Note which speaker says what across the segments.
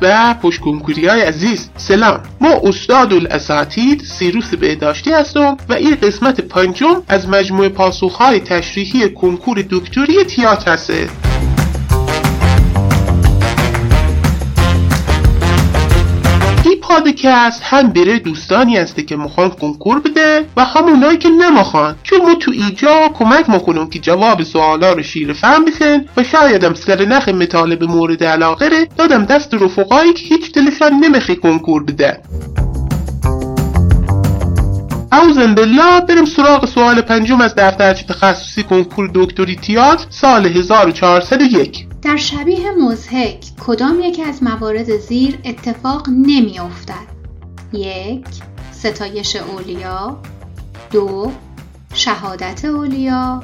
Speaker 1: به کنکوری های عزیز. سلام. ما استاد الاساتید سیروس بهداشتی هستم و این قسمت پنجم از مجموعه پاسخهای تشریحی کنکور دکتری تیاتر هسته پادکست هم بره دوستانی هسته که می‌خوان کنکور بده و همونایی که نمی‌خوان چون ما تو ایجا کمک می‌کنم که جواب سوالا رو شیر فهم بشن و شایدم سر نخ مطالب مورد علاقه ره دادم دست رفقایی که هیچ دلشان نمیخی کنکور بده اوزن بالله بریم سراغ سوال پنجم از دفترچه تخصصی کنکور دکتری تیات سال 1401
Speaker 2: در شبیه مزهک کدام یکی از موارد زیر اتفاق نمی افتد؟ یک ستایش اولیا. دو شهادت اولیا.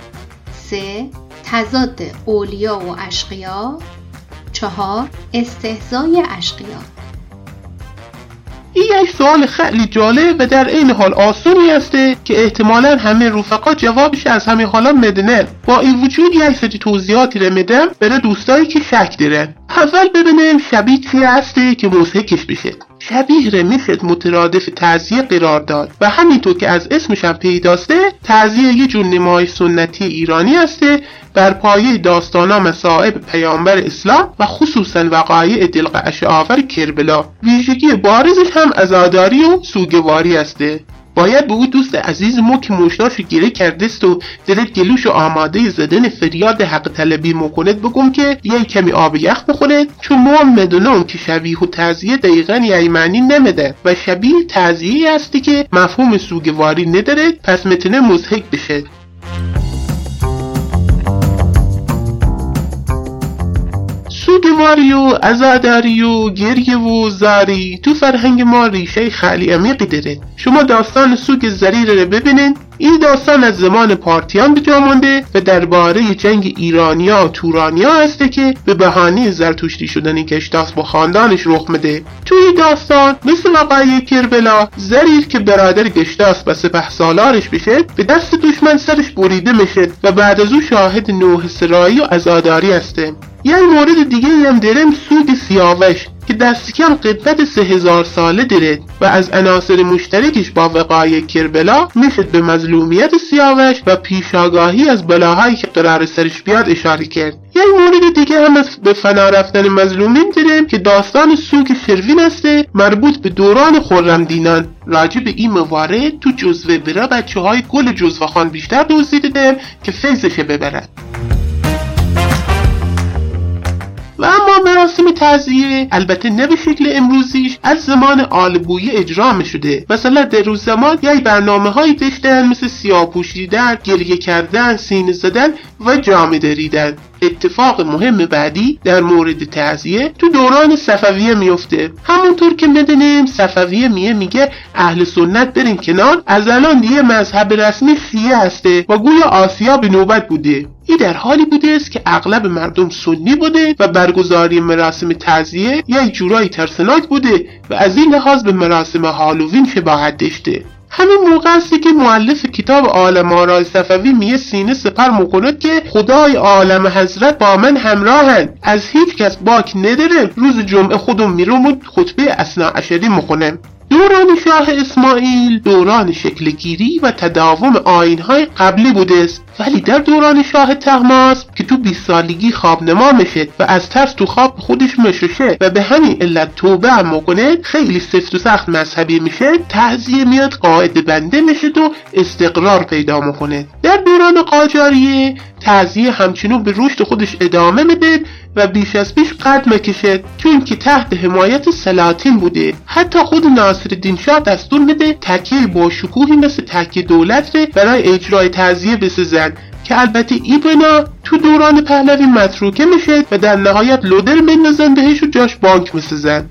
Speaker 2: سه تضاد اولیا و اشقیا. چهار استهزای اشقیا.
Speaker 1: این یک سوال خیلی جالب و در این حال آسونی هسته که احتمالا همه رفقا جوابش از همه حالا مدنه با این وجود یک سری توضیحاتی رو میدم برای دوستایی که شک دارن. اول ببینیم شبیه چی هسته که موسیقیش بشه شبیه رو می‌شد مترادف تعذیه قرار داد و همینطور که از اسمش هم پیداسته تعذیه یه جور نمای سنتی ایرانی هسته بر پایه داستانا مصائب پیامبر اسلام و خصوصا وقایع دلقعش آور کربلا. ویژگی بارزش هم ازاداری و سوگواری هسته. باید به او دوست عزیز ما که مشتاشو گیره کردست و دلت گلوش و آماده زدن فریاد حق طلبی مکند بگم که یه کمی آب یخ بخوره چون ما مدونم که شبیه و تعذیه دقیقا یه معنی نمیده و شبیه تعذیه هستی که مفهوم سوگواری نداره پس متنه مزهک بشه. سوگواری و ازاداری و گریه و زاری. تو فرهنگ ما ریشه خیلی عمیقی داره. شما داستان سوگ زریر رو ببینین. این داستان از زمان پارتیان به جا مانده و درباره جنگ ایرانیا و تورانیا هسته که به بهانه زرتشتی شدن کشتاس با خاندانش رخ مده توی داستان مثل وقایع کربلا زریر که برادر گشتاس و سپه سالارش بشه به دست دشمن سرش بریده میشه و بعد از او شاهد نوح سرایی و ازاداری هسته یه مورد دیگه هم دارم سوگ سیاوش. که دست کم قدمت سه هزار ساله داره و از عناصر مشترکش با وقایع کربلا می‌شد به مظلومیت سیاوش و پیشاگاهی از بلاهایی که قرار سرش بیاد اشاره کرد. یک مورد دیگه هم از به فنا رفتن مظلومین داریم که داستان سوگ شروین هسته مربوط به دوران خرمدینان. راجع به این موارد تو جزوه برا بچه های گل جزوه خان بیشتر دوزیده که فیضش ببرد مراسم تعذیه البته نه به شکل امروزیش از زمان آلبویه اجرا می شده. مثلا در روز زمان یه برنامه هایی داشتن مثل سیاه پوشیدن گریه کردن سینه زدن و جامه دریدن. اتفاق مهم بعدی در مورد تعذیه تو دوران صفویه میفته. همونطور که می‌دونیم صفویه میه میگه اهل سنت برین کنار. از الان دیگه مذهب رسمی شیعه هسته و گویا آسیا به نوبت بوده. این در حالی بوده است که اغلب مردم سنی بوده و برگزاری مراسم تعذیه یک جورایی ترسناک بوده و از این لحاظ به مراسم هالووین شباهت داشته. همین موقع است که معلف کتاب عالم آرای صفوی میه سینه سپر مکند که خدای عالم حضرت با من همراهن از هیچ کس باک نداره روز جمعه خودم میرم و خطبه اسنا عشری مخونم دوران شاه اسماعیل دوران شکلگیری و تداوم آینهای قبلی بوده است ولی در دوران شاه تغماس که تو 20 سالگی خواب نما میشه و از ترس تو خواب خودش مشوشه و به همین علت توبه هم می‌کنه خیلی سفت و سخت مذهبی میشه تعذیه میاد قاعده بنده میشه و استقرار پیدا می‌کنه. در دوران قاجاریه تعذیه همچنون به رشد خودش ادامه میده و بیش از پیش قد مکشه چون که تحت حمایت سلاطین بوده. حتی خود ناصر شاه دستور میده تکیه با شکوهی مثل تکیه دولت ره برای اجرای تعذیه بسازن که البته این بنا تو دوران پهلوی متروکه میشه و در نهایت لودر مندازن بهش و جاش بانک می‌سازن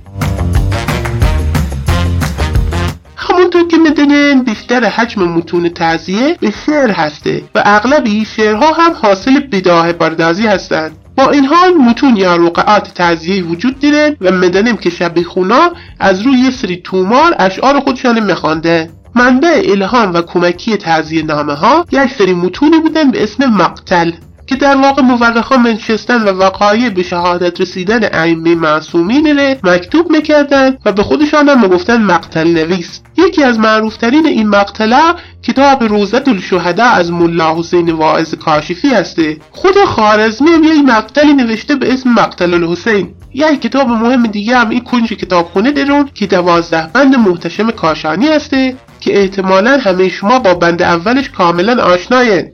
Speaker 1: که می‌دونین بیشتر حجم متون تعذیه به شعر هسته و اغلب این شعرها هم حاصل بداه پردازی هستند. با این حال متون یا رقعات تعذیه وجود داره و می‌دانیم که شبیه خونا از روی یه سری تومار اشعار خودشان میخوانده. منبع الهام و کمکی تعذیه نامه ها یک سری متونی بودن به اسم مقتل. که در واقع مورخان منشستن و وقایع به شهادت رسیدن ائمه معصومین ره مکتوب می‌کردن و به خودشان هم می‌گفتن مقتل نویس. یکی از معروفترین این مقتله کتاب روزت الشهدا از ملا حسین واعظ کاشفی هسته. خود خارزمی هم یک مقتلی نوشته به اسم مقتل الحسین. یک کتاب مهم دیگه هم این کنج کتابخونه درون که دوازده بند محتشم کاشانی هسته که احتمالا همه شما با بند اولش کاملا آشناین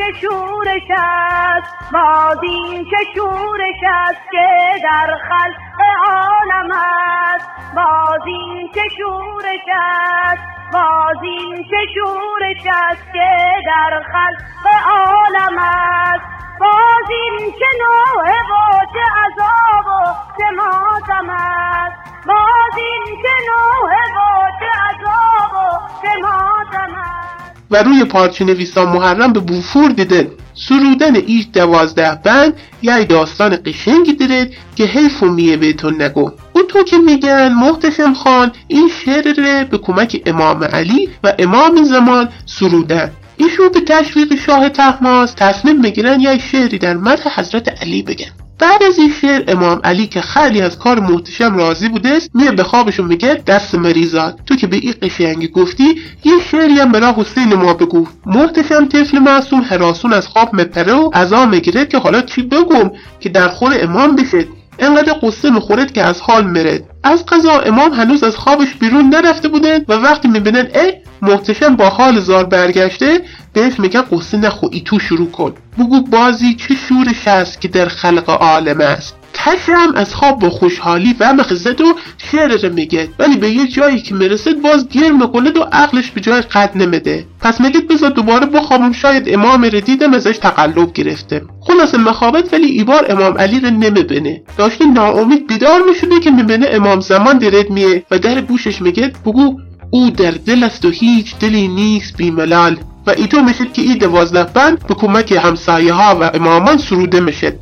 Speaker 3: چه شورش است؟ باز این چه شورش است که در خلق عالم است؟ باز این چه شورش است؟ باز این چه شورش است که در خلق عالم است؟ باز این چه نوع و چه عذاب و چه ماتم است؟ باز این چه نوع و چه عذاب و چه ماتم است؟
Speaker 1: و روی پارچه نویسان محرم به بوفور دیده. سرودن ایش دوازده بند یه داستان قشنگی داره که حیف و میه بهتون نگو. اون تو که میگن محتشم خان این شعر ره به کمک امام علی و امام زمان سرودن. ایشون به تشویق شاه تحماس تصمیم می‌گیرن یه شعری در مدح حضرت علی بگن. بعد از این شعر امام علی که خیلی از کار محتشم راضی بوده است میه به خوابشون میگه دست مریزاد تو که به این قشنگی گفتی یه شعری هم حسین ما بگو. محتشم طفل معصوم حراسون از خواب مپره و آن می‌گیره که حالا چی بگم که در خور امام بشه. انقدر قصه می‌خورد که از حال مرد از قضا امام هنوز از خوابش بیرون نرفته بودن و وقتی می‌بینن ای محتشم با حال زار برگشته بهش میگن قصه نخو ای تو شروع کن. بگو بازی چه شورش است که در خلق عالم است. تشم از خواب با خوشحالی و مخزد و شعر رو میگه. ولی به یه جایی که می‌رسد باز گیر می‌کنه و عقلش به جای قد نمیده. پس میگه بذار دوباره بخوابم شاید امام رو دیدم ازش تقلب گرفته. خلاصه مخابت ولی ایبار امام علی رو نمی‌بینه. داشته ناامید بیدار می‌شده که می‌بینه امام زمان درد میه و در گوشش میگه بگو او در دل است و هیچ دلی نیست بیملال. و ایتو میشه که این دوازده بند به کمک همسایه ها و امامان سروده میشه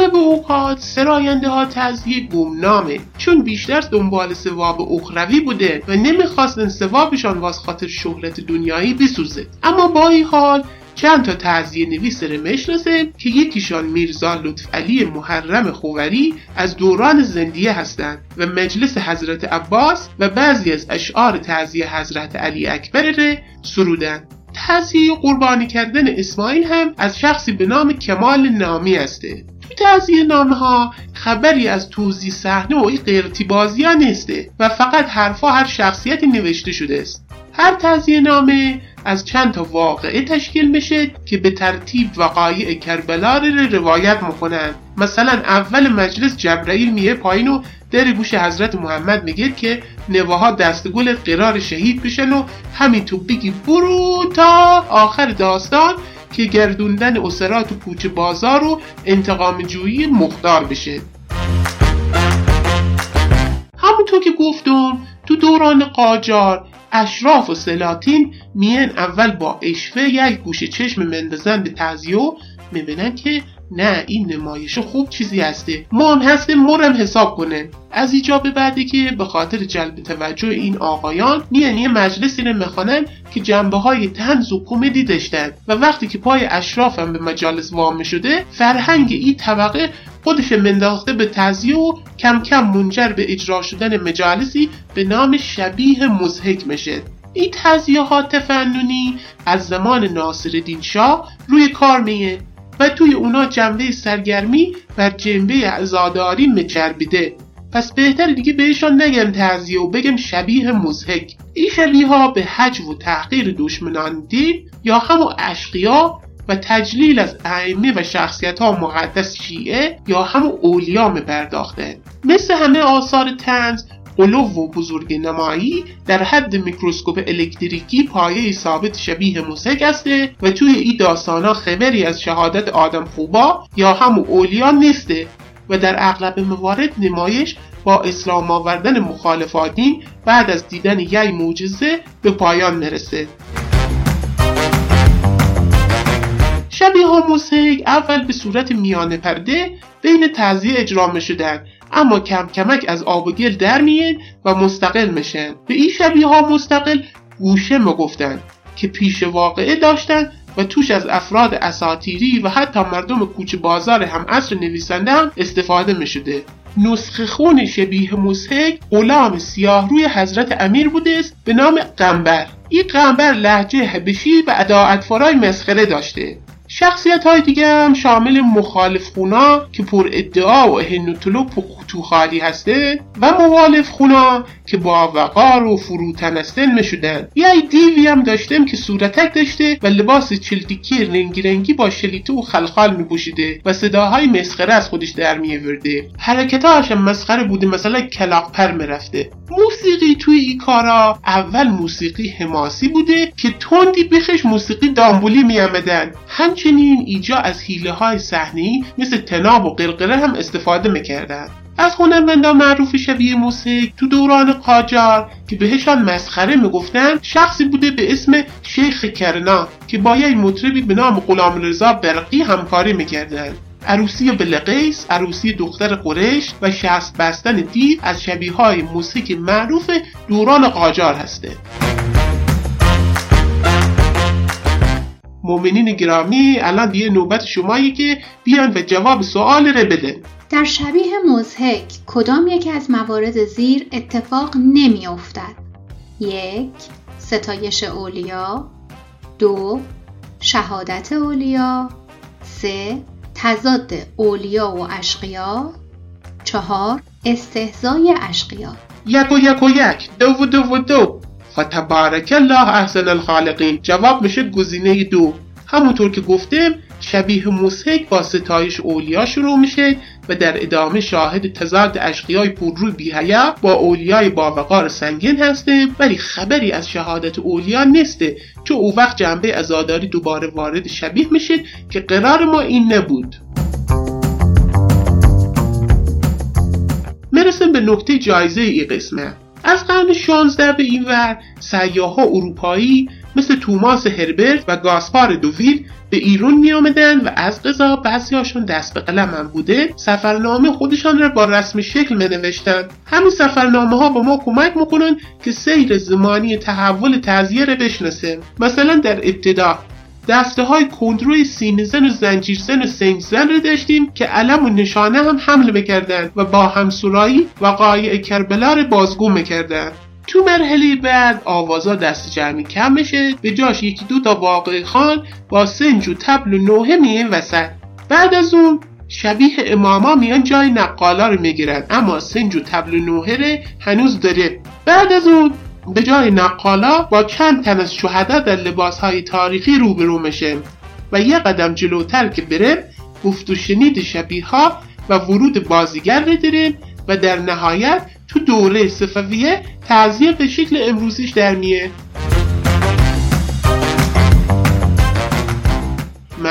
Speaker 1: اغلب اوقات سراینده ها تزیه گمنامه چون بیشتر دنبال سواب اخروی بوده و نمی‌خواستن سوابشان واس خاطر شهرت دنیایی بسوزه. اما با این حال چند تا تعذیه نویس رو می‌شناسه که یکیشان میرزا لطف علی محرم خوری از دوران زندیه هستند و مجلس حضرت عباس و بعضی از اشعار تعذیه حضرت علی اکبر ره سرودن تعذیه قربانی کردن اسماعیل هم از شخصی به نام کمال نامی هسته. تو تعذیه نامه خبری از توضیح صحنه و قیرتی بازی ها نیسته و فقط حرفا هر شخصیتی نوشته شده است. هر تعذیه نامه از چند تا واقعه تشکیل میشه که به ترتیب وقایع کربلا رو روایت می‌کنن مثلا اول مجلس جبرائیل میه پایین و در گوش حضرت محمد میگه که نواها دستگل قرار شهید بشن و همین تو بگی برو تا آخر داستان که گردوندن اسرات و کوچه بازار و انتقام جویی مختار بشه. همونطور که گفتم تو دوران قاجار اشراف و سلاطین میان اول با اشفه یک گوشه چشم مندازن به تزیه و می‌بینن که نه این نمایش خوب چیزی هسته. ما هم هسته مرم حساب کنه. از اینجا به بعدی که به خاطر جلب توجه این آقایان میان یه مجلسی رو می‌خوانن که جنبه های تنز و کمدی داشتن. و وقتی که پای اشراف هم به مجالس وام شده فرهنگ این طبقه خودش منداخته به تزیه و کم کم منجر به اجرا شدن مجالسی به نام شبیه مزهک میشه. این تزیه ها تفننی از زمان ناصر شاه روی کار میه. و توی اونا جنبه سرگرمی و جنبه عزاداری مچربیده پس بهتر دیگه بهشان نگم تعذیه و بگم شبیه مزهک این شبیه ها به حج و تحقیر دشمنان دین یا همو اشقیا و تجلیل از ائمه و شخصیت ها مقدس شیعه یا همو اولیا پرداخته مثل همه آثار تنز قلو و بزرگ نمایی در حد میکروسکوپ الکتریکی پایه ثابت شبیه موسک استه و توی این داستانا خبری از شهادت آدم خوبا یا همو اولیا نیسته و در اغلب موارد نمایش با اسلام آوردن مخالفاتین بعد از دیدن یه معجزه به پایان می‌رسه. شبیه ها موسیق اول به صورت میانه پرده بین تعذیه اجرا شدن اما کم کمک از آب و گل در میین و مستقل میشن به این شبیه ها مستقل گوشه گفتن که پیش واقعه داشتن و توش از افراد اساتیری و حتی مردم کوچه بازار هم اصر نویسنده هم استفاده می شده نسخه خون شبیه موسیک غلام سیاه روی حضرت امیر بوده است به نام قنبر. این قنبر لحجه حبشی و اداعتفارای مسخره داشته. شخصیت های دیگه هم شامل مخالف خونا که پر ادعا و هنوتلوپ و خطوخالی هسته و موالف خونا که با وقار و فروتنستن مشودن یه دیوی هم داشتم که صورتک داشته و لباس چلتیکی رنگی رنگی با شلیته و خلخال میپوشیده و صداهای مسخره از خودش در میورده حرکتاش هم مسخره بوده مثلا کلاق پر می‌رفته. موسیقی توی این کارا اول موسیقی حماسی بوده که تندی بخش موسیقی دامبولی میامدن همچنین ایجا از حیله های صحنه مثل تناب و قلقله هم استفاده می‌کردن. از هنرمندان معروف شبیه موسیقی تو دوران قاجار که بهشان مسخره می‌گفتن شخصی بوده به اسم شیخ کرنا که با یک مطربی به نام غلام رضا برقی همکاری می‌کردن. عروسی بلقیس، عروسی دختر قریش و شست بستن دیو از شبیه های موسیقی معروف دوران قاجار هسته مؤمنین گرامی الان دیگه نوبت شمایی که بیان و جواب سوال رو بدن.
Speaker 2: در شبیه مزهک کدام یکی از موارد زیر اتفاق نمی افتد؟ یک ستایش اولیا. دو شهادت اولیا. سه تضاد اولیا و اشقیا. چهار استهزای اشقیا.
Speaker 1: یک و یک و یک. دو و دو و دو. فتبارک الله احسن الخالقین. جواب میشه گزینه دو. همونطور که گفتم شبیه موسیک با ستایش اولیا شروع میشه و در ادامه شاهد تضاد اشقیای پرروی بیهیا با اولیای باوقار سنگین هسته ولی خبری از شهادت اولیا نیسته چون او وقت جنبه ازاداری دوباره وارد شبیه میشه که قرار ما این نبود. مرسیم به نکته جایزه ای قسمه از قرن 16 به این ور سیاه ها اروپایی مثل توماس هربرت و گاسپار دوویل به ایران می آمدن و از قضا بعضی هاشون دست به قلم هم بوده سفرنامه خودشان را با رسم شکل می نوشتن همین سفرنامه ها به ما کمک می‌کنن که سیر زمانی تحول تزیه را بشناسیم. مثلا در ابتدا دسته های کندروی سینزن و زنجیرزن و سنگزن رو داشتیم که علم و نشانه هم حمل می‌کردن و با همسورایی وقایع کربلا رو بازگو می‌کردن. تو مرحله بعد آوازا دست جمعی کم بشه به جاش یکی دو تا واقع خان با سنج و تبل و نوحه میه وسط. بعد از اون شبیه اماما میان جای نقالا رو می‌گیرن. اما سنج و تبل و نوحه هنوز داره بعد از اون به جای نقالا با چند تن از شهدا در لباس های تاریخی روبرو میشه و یه قدم جلوتر که بره گفت و شنید شبیه ها و ورود بازیگر رو داریم و در نهایت تو دوره صفویه تعذیه به شکل امروزیش در میه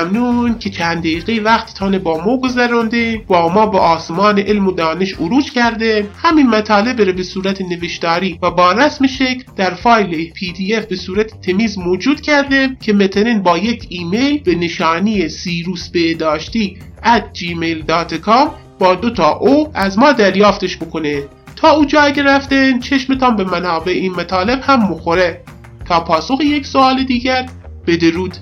Speaker 1: ممنون که چند دقیقه وقتتان با ما گذرانده با ما به آسمان علم و دانش عروج کرده. همین مطالب رو به صورت نوشتاری و با رسم شکل در فایل پی دی اف به صورت تمیز موجود کرده که متنین با یک ایمیل به نشانی سیروس بهداشتی at gmail.com با دو تا او از ما دریافتش بکنه. تا او جایی که رفتن چشمتان به منابع این مطالب هم مخوره تا پاسخ یک سوال دیگر بدرود.